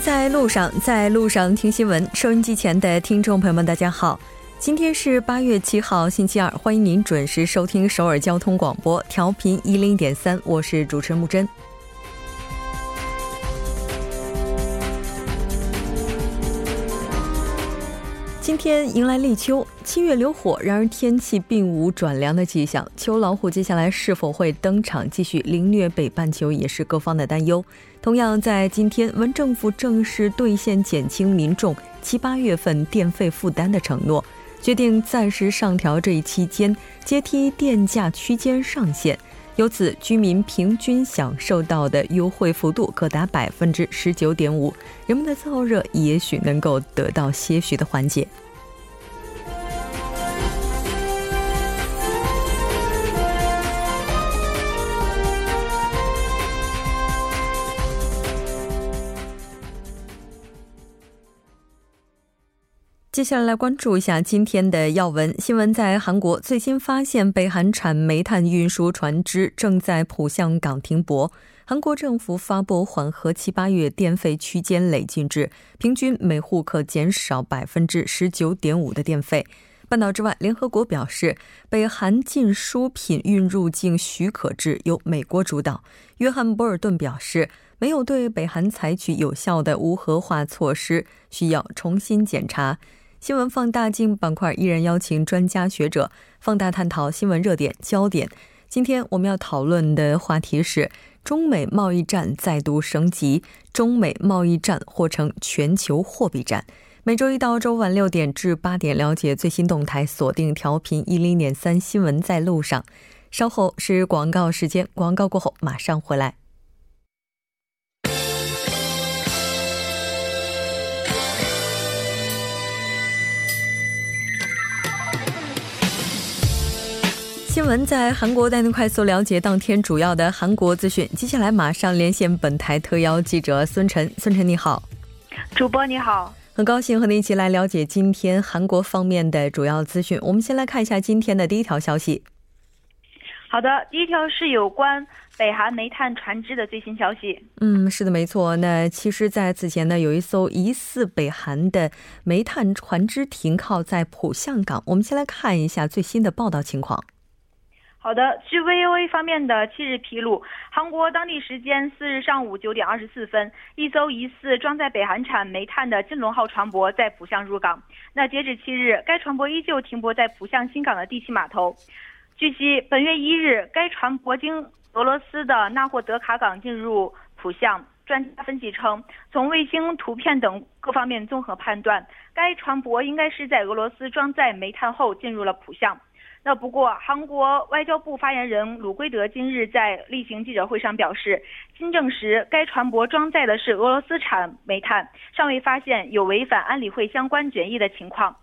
在路上，在路上听新闻。收音机前的听众朋友们，大家好，今天是八月七号，星期二，欢迎您准时收听首尔交通广播，调频一零点三，我是主持人木真。天迎来立秋，七月流火，然而天气并无转凉的迹象。秋老虎接下来是否会登场，继续凌虐北半球，也是各方的担忧。同样在今天，文政府正式兑现减轻民众七八月份电费负担的承诺，决定暂时上调这一期间阶梯电价区间上限，由此居民平均享受到的优惠幅度可达百分之十九点五，人们的燥热也许能够得到些许的缓解。接下来来关注一下今天的要闻新闻。在韩国最新发现，北韩产煤炭运输船只正在浦项港停泊。韩国政府发布缓和七八月电费区间累进制，平均每户可减少百分之十九点五的电费。半岛之外，联合国表示，北韩禁输品运入境许可制由美国主导。约翰·博尔顿表示，没有对北韩采取有效的无核化措施，需要重新检查。新闻放大镜板块依然邀请专家学者放大探讨新闻热点焦点。今天我们要讨论的话题是中美贸易战再度升级，中美贸易战或成全球货币战。每周一到周五晚六点至八点，了解最新动态，锁定调频一零点三新闻在路上。稍后是广告时间，广告过后马上回来。新闻在韩国带您快速了解当天主要的韩国资讯。接下来马上连线本台特邀记者孙晨。孙晨你好，主播你好，很高兴和您一起来了解今天韩国方面的主要资讯。我们先来看一下今天的第一条消息。好的，第一条是有关北韩煤炭船只的最新消息。嗯，是的，没错。那其实，在此前呢，有一艘疑似北韩的煤炭船只停靠在浦项港。我们先来看一下最新的报道情况。好的，据 VOA 方面的七日披露，韩国当地时间四日上午九点二十四分，一艘疑似装载北韩产煤炭的金龙号船舶在浦项入港。那截止七日，该船舶依旧停泊在浦项新港的第七码头。据悉，本月一日，该船舶经俄罗斯的纳霍德卡港进入浦项。专家分析称，从卫星图片等各方面综合判断，该船舶应该是在俄罗斯装载煤炭后进入了浦项。那不过，韩国外交部发言人鲁圭德今日在例行记者会上表示，经证实，该船舶装载的是俄罗斯产煤炭，尚未发现有违反安理会相关决议的情况。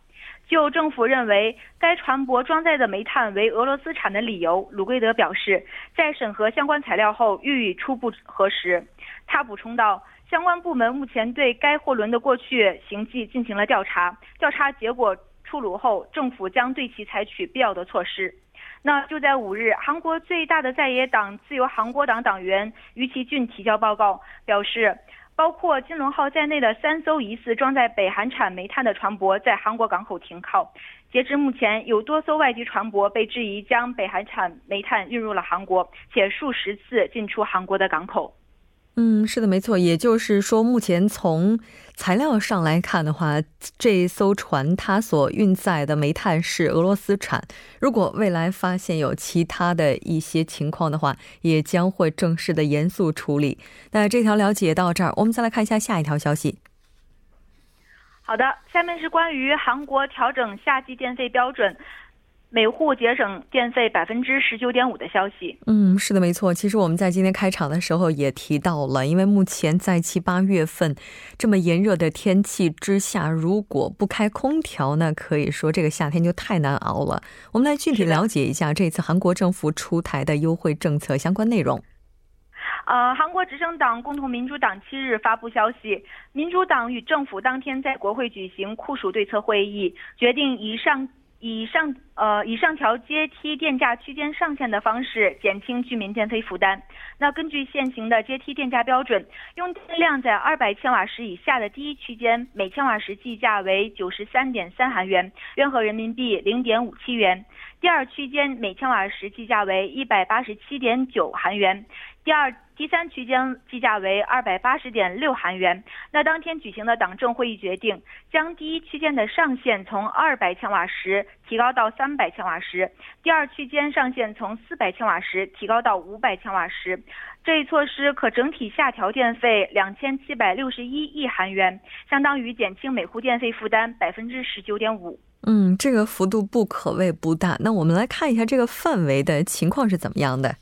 就政府认为该船舶装载的煤炭为俄罗斯产的理由，鲁圭德表示，在审核相关材料后予以初步核实。他补充道，相关部门目前对该货轮的过去行迹进行了调查，调查结果。出炉后，政府将对其采取必要的措施。那就在五日，韩国最大的在野党自由韩国党党员于其俊提交报告，表示，包括金龙号在内的三艘疑似装载北韩产煤炭的船舶在韩国港口停靠。截至目前，有多艘外籍船舶被质疑将北韩产煤炭运入了韩国，且数十次进出韩国的港口。嗯，是的，没错。也就是说，目前从材料上来看的话，这艘船它所运载的煤炭是俄罗斯产。如果未来发现有其他的一些情况的话，也将会正式的严肃处理。那这条了解到这儿，我们再来看一下下一条消息。好的，下面是关于韩国调整夏季电费标准。每户节省电费百分之十九点五的消息。嗯，是的，没错。其实我们在今天开场的时候也提到了，因为目前在七八月份这么炎热的天气之下，如果不开空调，那可以说这个夏天就太难熬了。我们来具体了解一下这次韩国政府出台的优惠政策相关内容。呃，韩国执政党共同民主党七日发布消息，民主党与政府当天在国会举行酷暑对策会议，决定以上。以上呃以上调阶梯电价区间上限的方式减轻居民电费负担。那根据现行的阶梯电价标准，用电量在二百千瓦时以下的第一区间，每千瓦时计价为九十三点三韩元，约合人民币零点五七元；第二区间每千瓦时计价为一百八十七点九韩元。第二、第三区间计价为二百八十点六韩元。那当天举行的党政会议决定，将第一区间的上限从二百千瓦时提高到三百千瓦时，第二区间上限从四百千瓦时提高到五百千瓦时。这一措施可整体下调电费两千七百六十一亿韩元，相当于减轻每户电费负担百分之十九点五。嗯，这个幅度不可谓不大。那我们来看一下这个范围的情况是怎么样的。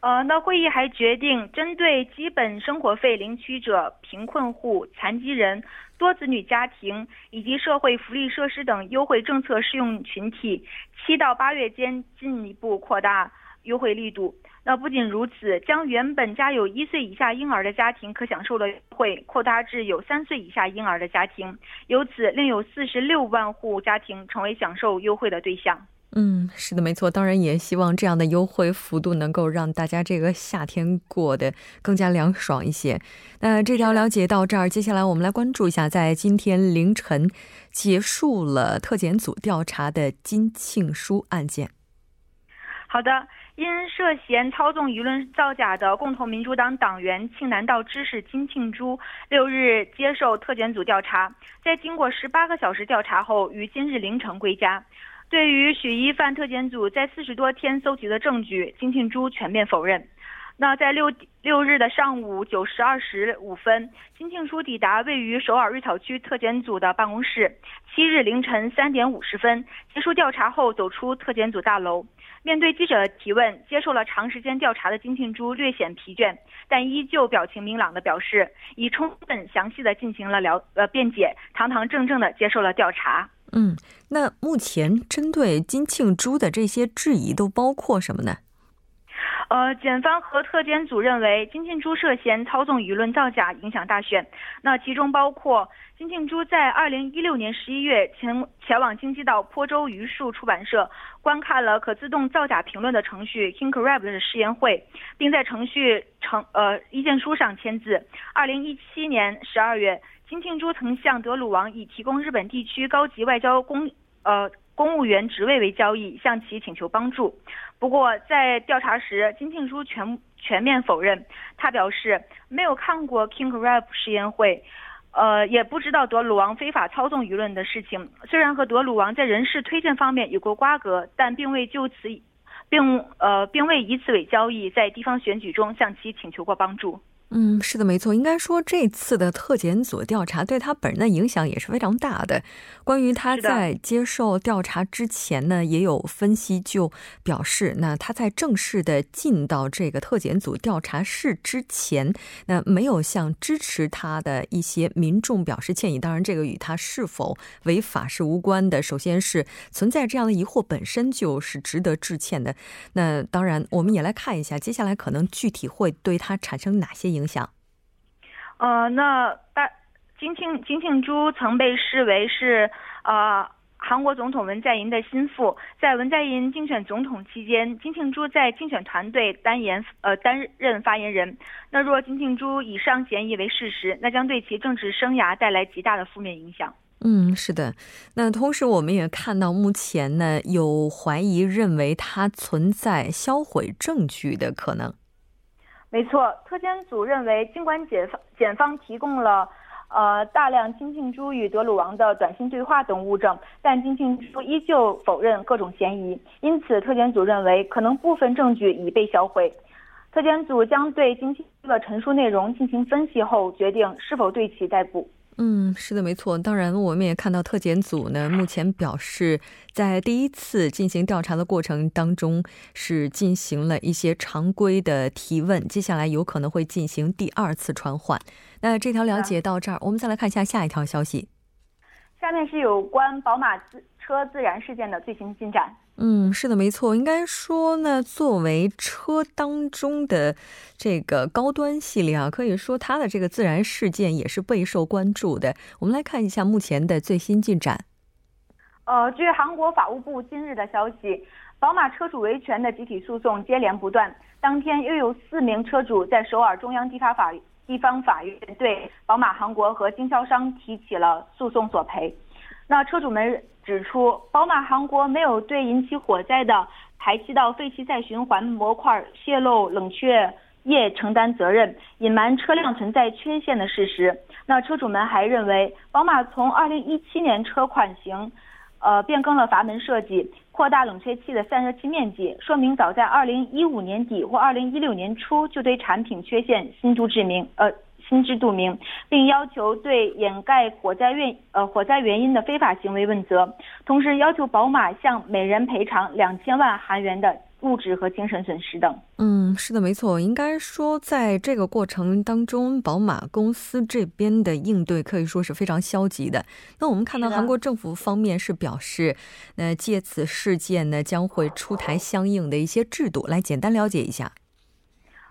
呃，那会议还决定，针对基本生活费领取者、贫困户、残疾人、多子女家庭以及社会福利设施等优惠政策适用群体，七到八月间进一步扩大优惠力度。那不仅如此，将原本家有一岁以下婴儿的家庭可享受的优惠扩大至有三岁以下婴儿的家庭，由此另有四十六万户家庭成为享受优惠的对象。嗯，是的，没错。当然，也希望这样的优惠幅度能够让大家这个夏天过得更加凉爽一些。那这条了解到这儿，接下来我们来关注一下，在今天凌晨结束了特检组调查的金庆书案件。好的，因涉嫌操纵舆论造假的共同民主党党员庆南道知事金庆珠，六日接受特检组调查，在经过十八个小时调查后，于今日凌晨归家。对于许一犯特检组在四十多天搜集的证据，金庆珠全面否认。那在六六日的上午九时二十五分，金庆珠抵达位于首尔瑞草区特检组的办公室。七日凌晨三点五十分结束调查后，走出特检组大楼。面对记者的提问，接受了长时间调查的金庆珠略显疲倦，但依旧表情明朗的表示，已充分详细的进行了了呃辩解，堂堂正正的接受了调查。嗯，那目前针对金庆珠的这些质疑都包括什么呢？呃，检方和特检组认为金庆珠涉嫌操纵舆论造假，影响大选。那其中包括金庆珠在二零一六年十一月前前往京畿道坡州榆树出版社观看了可自动造假评论的程序 King Crab 的试验会，并在程序成呃意见书上签字。二零一七年十二月。金庆珠曾向德鲁王以提供日本地区高级外交公呃公务员职位为交易，向其请求帮助。不过在调查时，金庆珠全全面否认。他表示没有看过 King Rap 实验会，呃，也不知道德鲁王非法操纵舆论的事情。虽然和德鲁王在人事推荐方面有过瓜葛，但并未就此，并呃并未以此为交易，在地方选举中向其请求过帮助。嗯，是的，没错。应该说，这次的特检组调查对他本人的影响也是非常大的。关于他在接受调查之前呢，也有分析就表示，那他在正式的进到这个特检组调查室之前，那没有向支持他的一些民众表示歉意。当然，这个与他是否违法是无关的。首先是存在这样的疑惑，本身就是值得致歉的。那当然，我们也来看一下，接下来可能具体会对他产生哪些影。影响，呃，那大金庆金庆洙曾被视为是呃韩国总统文在寅的心腹，在文在寅竞选总统期间，金庆洙在竞选团队担言呃担任发言人。那若金庆洙以上嫌疑为事实，那将对其政治生涯带来极大的负面影响。嗯，是的。那同时我们也看到，目前呢有怀疑认为他存在销毁证据的可能。没错，特检组认为，尽管检方检方提供了，呃，大量金庆珠与德鲁王的短信对话等物证，但金庆珠依旧否认各种嫌疑。因此，特检组认为，可能部分证据已被销毁。特检组将对金庆珠的陈述内容进行分析后，决定是否对其逮捕。嗯，是的，没错。当然，我们也看到特检组呢，目前表示，在第一次进行调查的过程当中，是进行了一些常规的提问，接下来有可能会进行第二次传唤。那这条了解到这儿，我们再来看一下下一条消息。下面是有关宝马自车自燃事件的最新进展。嗯，是的，没错。应该说呢，作为车当中的这个高端系列啊，可以说它的这个自燃事件也是备受关注的。我们来看一下目前的最新进展。呃，据韩国法务部今日的消息，宝马车主维权的集体诉讼接连不断。当天又有四名车主在首尔中央地方法地方法院对宝马韩国和经销商提起了诉讼索赔。那车主们指出，宝马韩国没有对引起火灾的排气道废气再循环模块泄漏冷却液承担责任，隐瞒车辆存在缺陷的事实。那车主们还认为，宝马从2017年车款型。呃，变更了阀门设计，扩大冷却器的散热器面积，说明早在二零一五年底或二零一六年初就对产品缺陷心知肚明，呃，心知肚明，并要求对掩盖火灾原呃火灾原因的非法行为问责，同时要求宝马向每人赔偿两千万韩元的。物质和精神损失等。嗯，是的，没错。应该说，在这个过程当中，宝马公司这边的应对可以说是非常消极的。那我们看到韩国政府方面是表示，那借此事件呢，将会出台相应的一些制度，来简单了解一下。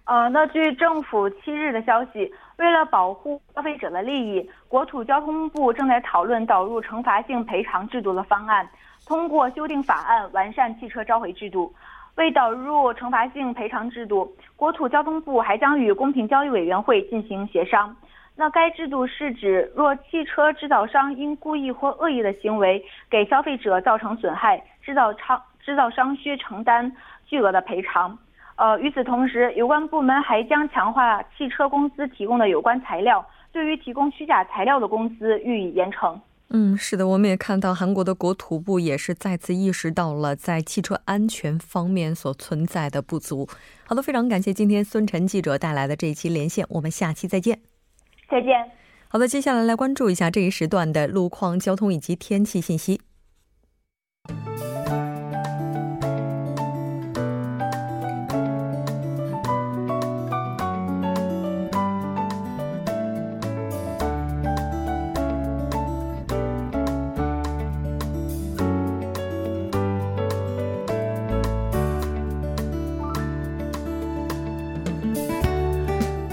呃，那据政府七日的消息，为了保护消费者的利益，国土交通部正在讨论导入惩罚性赔偿制度的方案，通过修订法案完善汽车召回制度。为导入惩罚性赔偿制度，国土交通部还将与公平交易委员会进行协商。那该制度是指，若汽车制造商因故意或恶意的行为给消费者造成损害，制造商制造商需承担巨额的赔偿。呃，与此同时，有关部门还将强化汽车公司提供的有关材料，对于提供虚假材料的公司予以严惩。嗯，是的，我们也看到韩国的国土部也是再次意识到了在汽车安全方面所存在的不足。好的，非常感谢今天孙晨记者带来的这一期连线，我们下期再见。再见。好的，接下来来关注一下这一时段的路况、交通以及天气信息。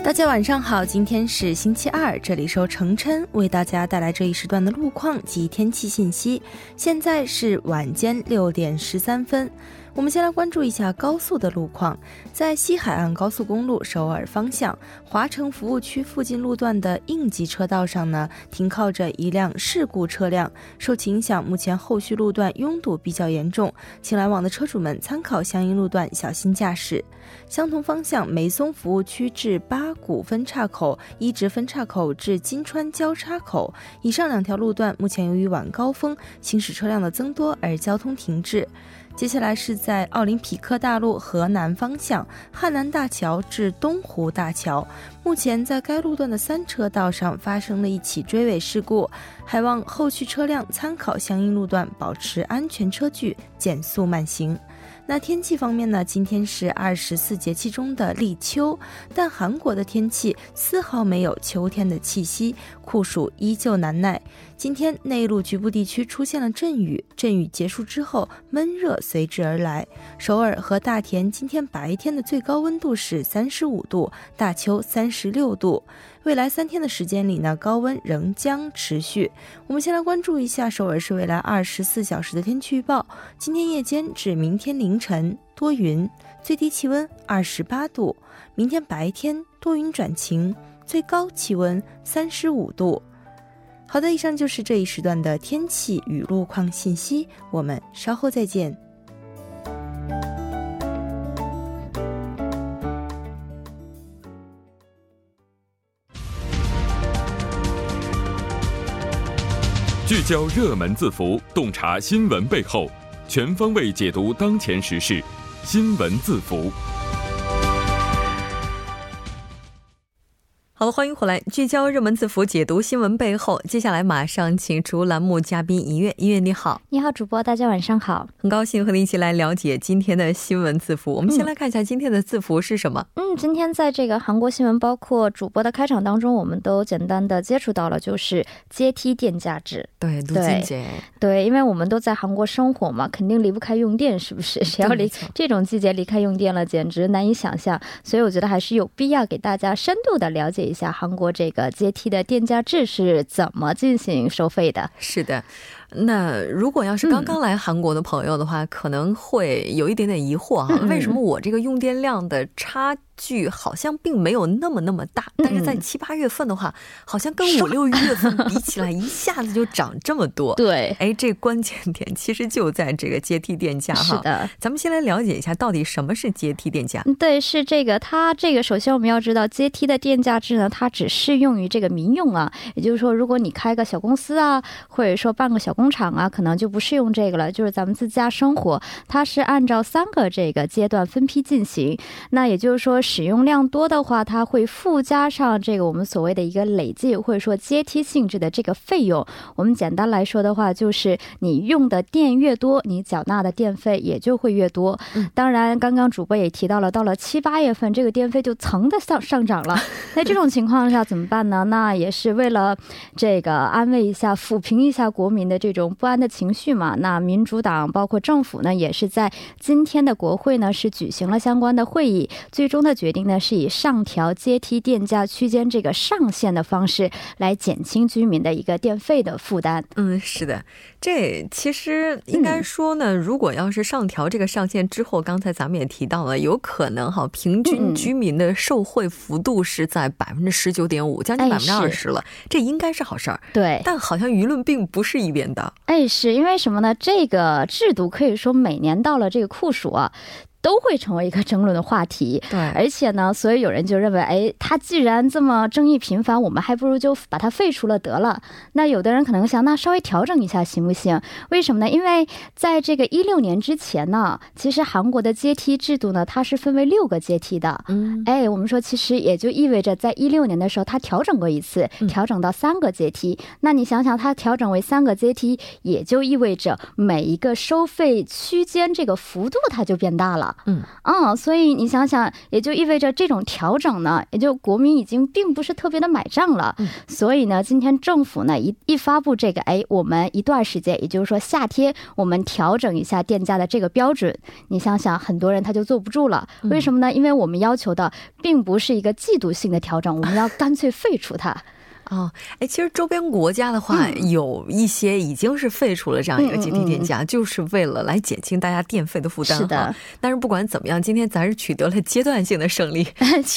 大家晚上好，今天是星期二，这里是程琛为大家带来这一时段的路况及天气信息。现在是晚间六点十三分。我们先来关注一下高速的路况，在西海岸高速公路首尔方向华城服务区附近路段的应急车道上呢，停靠着一辆事故车辆，受其影响，目前后续路段拥堵比较严重，请来往的车主们参考相应路段，小心驾驶。相同方向梅松服务区至八谷分岔口、一直分岔口至金川交叉口以上两条路段，目前由于晚高峰行驶车辆的增多而交通停滞。接下来是在奥林匹克大路河南方向汉南大桥至东湖大桥，目前在该路段的三车道上发生了一起追尾事故，还望后续车辆参考相应路段，保持安全车距，减速慢行。那天气方面呢？今天是二十四节气中的立秋，但韩国的天气丝毫没有秋天的气息，酷暑依旧难耐。今天内陆局部地区出现了阵雨，阵雨结束之后，闷热随之而来。首尔和大田今天白天的最高温度是三十五度，大邱三十六度。未来三天的时间里呢，高温仍将持续。我们先来关注一下首尔市未来二十四小时的天气预报。今天夜间至明天凌晨多云，最低气温二十八度；明天白天多云转晴，最高气温三十五度。好的，以上就是这一时段的天气与路况信息。我们稍后再见。教热门字符，洞察新闻背后，全方位解读当前时事。新闻字符。好了，欢迎回来，聚焦热门字符，解读新闻背后。接下来马上请出栏目嘉宾一月，一月你好，你好，主播，大家晚上好，很高兴和您一起来了解今天的新闻字符。我们先来看一下今天的字符是什么。嗯，今天在这个韩国新闻，包括主播的开场当中，我们都简单的接触到了，就是阶梯电价值。对，卢俊杰，对，因为我们都在韩国生活嘛，肯定离不开用电，是不是？谁要离这种季节离开用电了，简直难以想象。所以我觉得还是有必要给大家深度的了解一下韩国这个阶梯的电价制是怎么进行收费的。是的，那如果要是刚刚来韩国的朋友的话，可能会有一点点疑惑哈，为什么我这个用电量的差？距好像并没有那么那么大，但是在七八月份的话，好像跟五六月份 比起来，一下子就涨这么多。对，哎，这关键点其实就在这个阶梯电价哈。是的，咱们先来了解一下到底什么是阶梯电价。对，是这个，它这个首先我们要知道，阶梯的电价制呢，它只适用于这个民用啊，也就是说，如果你开个小公司啊，或者说办个小工厂啊，可能就不适用这个了。就是咱们自家生活，它是按照三个这个阶段分批进行。那也就是说。使用量多的话，它会附加上这个我们所谓的一个累计或者说阶梯性质的这个费用。我们简单来说的话，就是你用的电越多，你缴纳的电费也就会越多。当然，刚刚主播也提到了，到了七八月份，这个电费就蹭的上上涨了。那这种情况下怎么办呢？那也是为了这个安慰一下、抚平一下国民的这种不安的情绪嘛。那民主党包括政府呢，也是在今天的国会呢是举行了相关的会议，最终的。决定呢是以上调阶梯电价区间这个上限的方式来减轻居民的一个电费的负担。嗯，是的，这其实应该说呢，如果要是上调这个上限之后，刚才咱们也提到了，有可能哈，平均居民的受惠幅度是在百分之十九点五，将近百分之二十了，这应该是好事儿。对，但好像舆论并不是一边哎，是因为什么呢？这个制度可以说每年到了这个酷暑啊。都会成为一个争论的话题，对，而且呢，所以有人就认为，哎，他既然这么争议频繁，我们还不如就把它废除了得了。那有的人可能想，那稍微调整一下行不行？为什么呢？因为在这个一六年之前呢，其实韩国的阶梯制度呢，它是分为六个阶梯的。嗯，哎，我们说其实也就意味着，在一六年的时候，它调整过一次，调整到三个阶梯。那你想想，它调整为三个阶梯，也就意味着每一个收费区间这个幅度它就变大了。嗯嗯，所以你想想，也就意味着这种调整呢，也就国民已经并不是特别的买账了。嗯，所以呢，今天政府呢一一发布这个，哎，我们一段时间，也就是说夏天，我们调整一下电价的这个标准。你想想，很多人他就坐不住了。为什么呢？因为我们要求的并不是一个季度性的调整，我们要干脆废除它。哦，哎，其实周边国家的话，有一些已经是废除了这样一个阶梯电价，就是为了来减轻大家电费的负担。是的，但是不管怎么样，今天咱是取得了阶段性的胜利，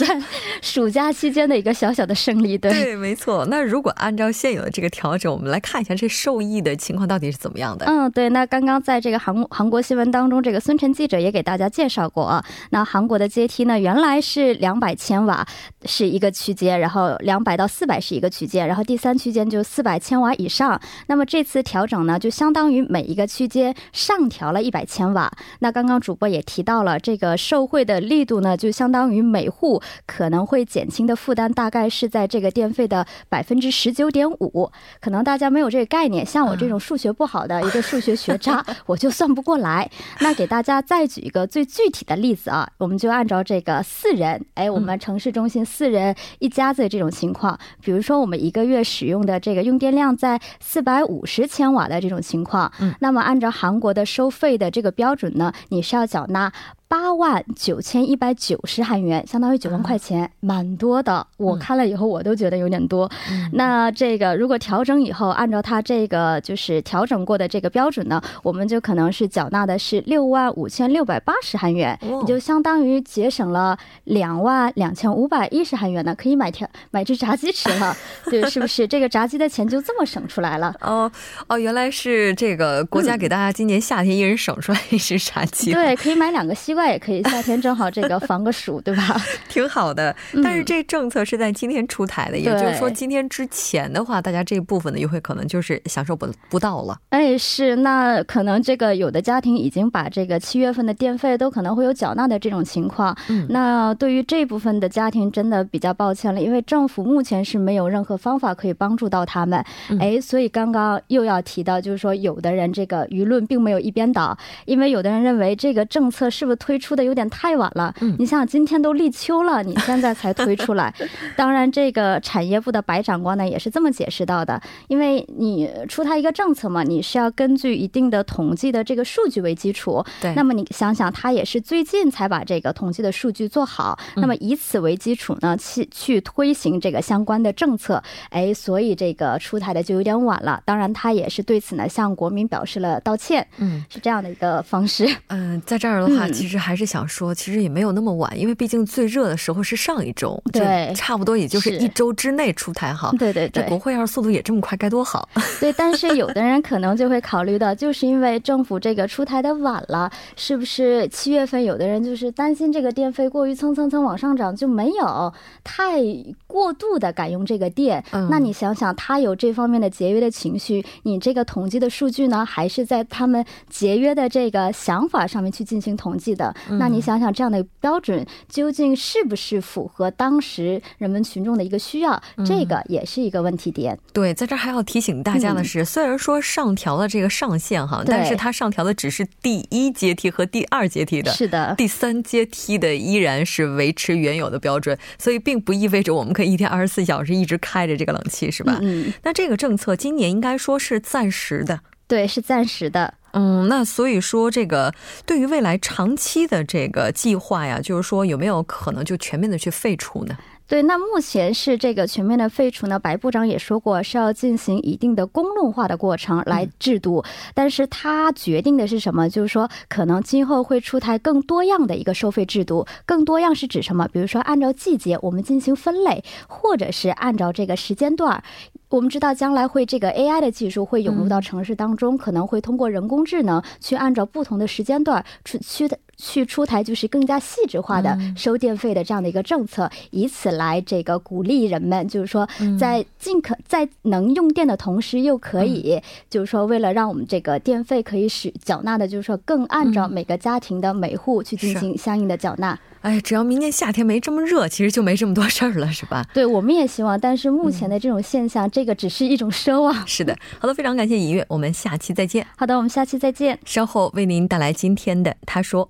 暑假期间的一个小小的胜利。对，对，没错。那如果按照现有的这个调整，我们来看一下这受益的情况到底是怎么样的？嗯，对。那刚刚在这个韩韩国新闻当中，这个孙晨记者也给大家介绍过啊。那韩国的阶梯呢，原来是两百千瓦是一个区间，然后两百到四百是一个区。间，然后第三区间就四百千瓦以上。那么这次调整呢，就相当于每一个区间上调了一百千瓦。那刚刚主播也提到了，这个受惠的力度呢，就相当于每户可能会减轻的负担，大概是在这个电费的百分之十九点五。可能大家没有这个概念，像我这种数学不好的一个数学学渣，我就算不过来。那给大家再举一个最具体的例子啊，我们就按照这个四人，哎，我们城市中心四人一家子这种情况，比如说我。们一个月使用的这个用电量在四百五十千瓦的这种情况，嗯，那么按照韩国的收费的这个标准呢，你是要缴纳。八万九千一百九十韩元，相当于九万块钱，蛮多的。我看了以后，我都觉得有点多。那这个如果调整以后，按照它这个就是调整过的这个标准呢，我们就可能是缴纳的是六万五千六百八十韩元，也就相当于节省了两万两千五百一十韩元呢，可以买条买只炸鸡吃了。对，是不是这个炸鸡的钱就这么省出来了？哦哦，原来是这个国家给大家今年夏天一人省出来一只炸鸡。对，可以买两个西瓜。外也可以，夏天正好这个防个暑，对吧？挺好的。但是这政策是在今天出台的，也就是说今天之前的话，大家这一部分的优惠可能就是享受不不到了。哎，是，那可能这个有的家庭已经把这个七月份的电费都可能会有缴纳的这种情况。嗯，那对于这部分的家庭，真的比较抱歉了，因为政府目前是没有任何方法可以帮助到他们。哎，所以刚刚又要提到，就是说有的人这个舆论并没有一边倒，因为有的人认为这个政策是不是推。推出的有点太晚了。嗯，你想想，今天都立秋了，你现在才推出来。当然，这个产业部的白长官呢也是这么解释到的，因为你出台一个政策嘛，你是要根据一定的统计的这个数据为基础。对，那么你想想，他也是最近才把这个统计的数据做好，那么以此为基础呢，去去推行这个相关的政策。哎，所以这个出台的就有点晚了。当然，他也是对此呢向国民表示了道歉。嗯，是这样的一个方式。嗯，在这儿的话，其实还是想说，其实也没有那么晚，因为毕竟最热的时候是上一周，对，差不多也就是一周之内出台哈。对对对，这国会要是速度也这么快，该多好。对，但是有的人可能就会考虑到，就是因为政府这个出台的晚了，是不是七月份有的人就是担心这个电费过于蹭蹭蹭往上涨，就没有太过度的改用这个电。嗯那你想想，他有这方面的节约的情绪，你这个统计的数据呢，还是在他们节约的这个想法上面去进行统计的？那你想想，这样的标准究竟是不是符合当时人们群众的一个需要？这个也是一个问题点。对，在这还要提醒大家的是，虽然说上调了这个上限哈，但是它上调的只是第一阶梯和第二阶梯的，是的，第三阶梯的依然是维持原有的标准，所以并不意味着我们可以一天二十四小时一直开着这个冷气，是吧？嗯，那这个政策今年应该说是暂时的，对，是暂时的。嗯，那所以说这个对于未来长期的这个计划呀，就是说有没有可能就全面的去废除呢？对，那目前是这个全面的废除呢？白部长也说过是要进行一定的公论化的过程来制度，但是他决定的是什么？就是说可能今后会出台更多样的一个收费制度。更多样是指什么？比如说按照季节我们进行分类，或者是按照这个时间段。我们知道将来会这个 AI 的技术会涌入到城市当中，可能会通过人工智能去按照不同的时间段去去的。去出台就是更加细致化的收电费的这样的一个政策，以此来这个鼓励人们，就是说在尽可在能用电的同时，又可以就是说为了让我们这个电费可以使缴纳的，就是说更按照每个家庭的每户去进行相应的缴纳。哎，只要明年夏天没这么热，其实就没这么多事儿了，是吧？对，我们也希望，但是目前的这种现象，这个只是一种奢望。是的，好的，非常感谢尹月，我们下期再见。好的，我们下期再见。稍后为您带来今天的他说。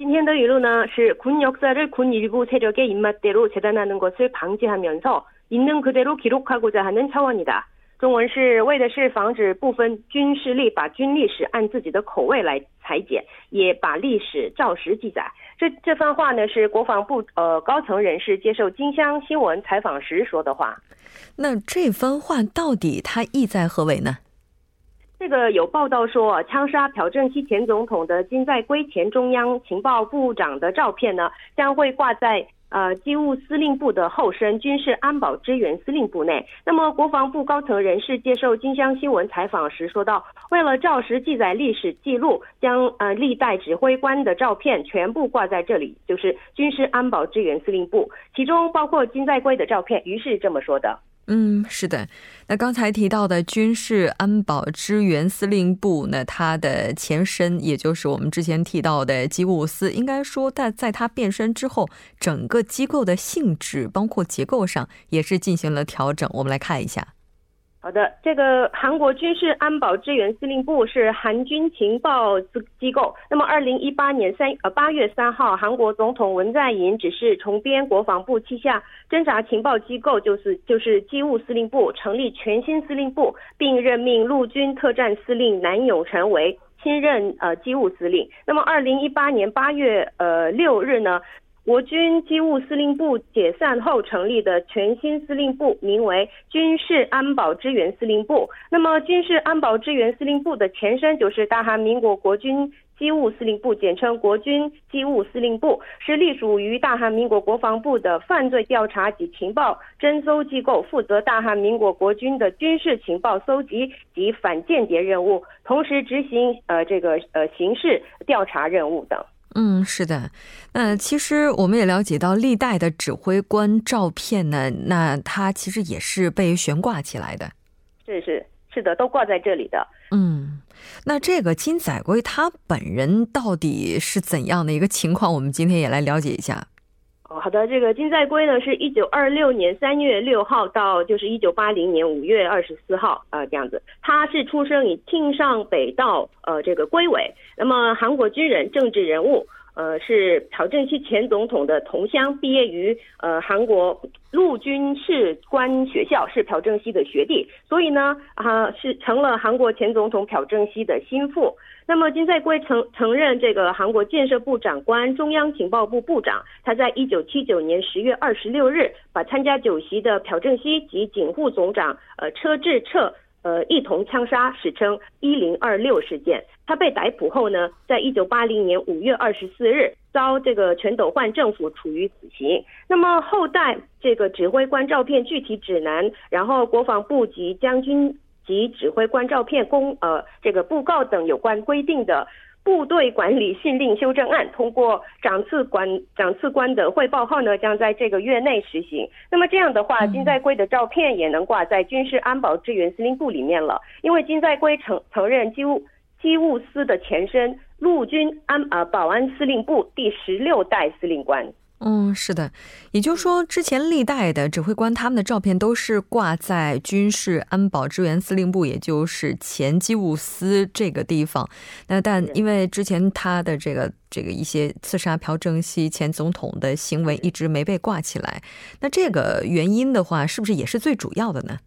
今天的语录呢是군역사를군일부세력의입맛대로재단하는것을방지하면서있는그대로기록하고자하는차원이다中文是为的是防止部分军势力把军历史按自己的口味来裁剪，也把历史照实记载。这这番话呢是国防部呃高层人士接受金乡新闻采访时说的话。那这番话到底它意在何为呢？ 这个有报道说，枪杀朴正熙前总统的金在圭前中央情报部长的照片呢，将会挂在呃机务司令部的后身军事安保支援司令部内。那么，国防部高层人士接受金乡新闻采访时说道，为了照实记载历史记录，将呃历代指挥官的照片全部挂在这里，就是军事安保支援司令部，其中包括金在圭的照片。于是这么说的。嗯，是的。那刚才提到的军事安保支援司令部，那它的前身，也就是我们之前提到的机务司，应该说在在它变身之后，整个机构的性质，包括结构上，也是进行了调整。我们来看一下。好的，这个韩国军事安保支援司令部是韩军情报机构。那么，二零一八年三呃八月三号，韩国总统文在寅指示重编国防部旗下侦察情报机构，就是就是机务司令部，成立全新司令部，并任命陆军特战司令南永成为。新任呃机务司令。那么二零一八年八月呃六日呢？国军机务司令部解散后成立的全新司令部名为军事安保支援司令部。那么，军事安保支援司令部的前身就是大韩民国国军机务司令部，简称国军机务司令部，是隶属于大韩民国国防部的犯罪调查及情报侦搜机构，负责大韩民国国军的军事情报搜集及反间谍任务，同时执行呃这个呃刑事调查任务等。嗯，是的。那其实我们也了解到，历代的指挥官照片呢，那他其实也是被悬挂起来的。是是是的，都挂在这里的。嗯，那这个金载圭他本人到底是怎样的一个情况？我们今天也来了解一下。好的，这个金在圭呢，是一九二六年三月六号到就是一九八零年五月二十四号啊这样子。他是出生于庆尚北道呃这个龟尾，那么韩国军人、政治人物，呃是朴正熙前总统的同乡，毕业于呃韩国陆军士官学校，是朴正熙的学弟，所以呢啊是成了韩国前总统朴正熙的心腹。那么金在圭曾曾任这个韩国建设部长官、中央情报部部长。他在一九七九年十月二十六日，把参加酒席的朴正熙及警护总长呃车志澈呃一同枪杀，史称一零二六事件。他被逮捕后呢，在一九八零年五月二十四日，遭这个全斗焕政府处于死刑。那么后代这个指挥官照片具体指南，然后国防部及将军。及指挥官照片公呃这个布告等有关规定的部队管理训令修正案，通过长次官长次官的汇报后呢，将在这个月内实行。那么这样的话，金在圭的照片也能挂在军事安保支援司令部里面了，因为金在圭曾曾任机务机务司的前身陆军安呃保安司令部第十六代司令官。嗯，是的，也就是说，之前历代的指挥官他们的照片都是挂在军事安保支援司令部，也就是前机务司这个地方。那但因为之前他的这个这个一些刺杀朴正熙前总统的行为一直没被挂起来，那这个原因的话，是不是也是最主要的呢？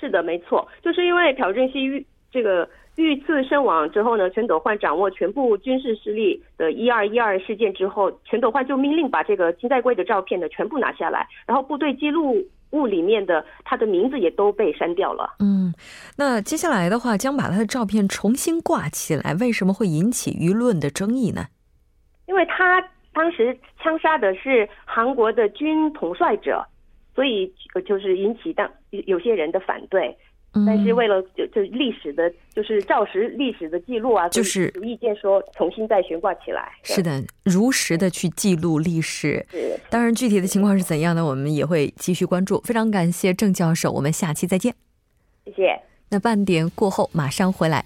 是的，没错，就是因为朴正熙这个。遇刺身亡之后呢，全斗焕掌握全部军事势力的一二一二事件之后，全斗焕就命令把这个金在圭的照片呢全部拿下来，然后部队记录物里面的他的名字也都被删掉了。嗯，那接下来的话将把他的照片重新挂起来，为什么会引起舆论的争议呢？因为他当时枪杀的是韩国的军统帅者，所以就是引起当有些人的反对。但是为了就就历史的，就是照实历史的记录啊，就是有意见说重新再悬挂起来。是的，如实的去记录历史。当然具体的情况是怎样呢？我们也会继续关注。非常感谢郑教授，我们下期再见。谢谢。那半点过后马上回来。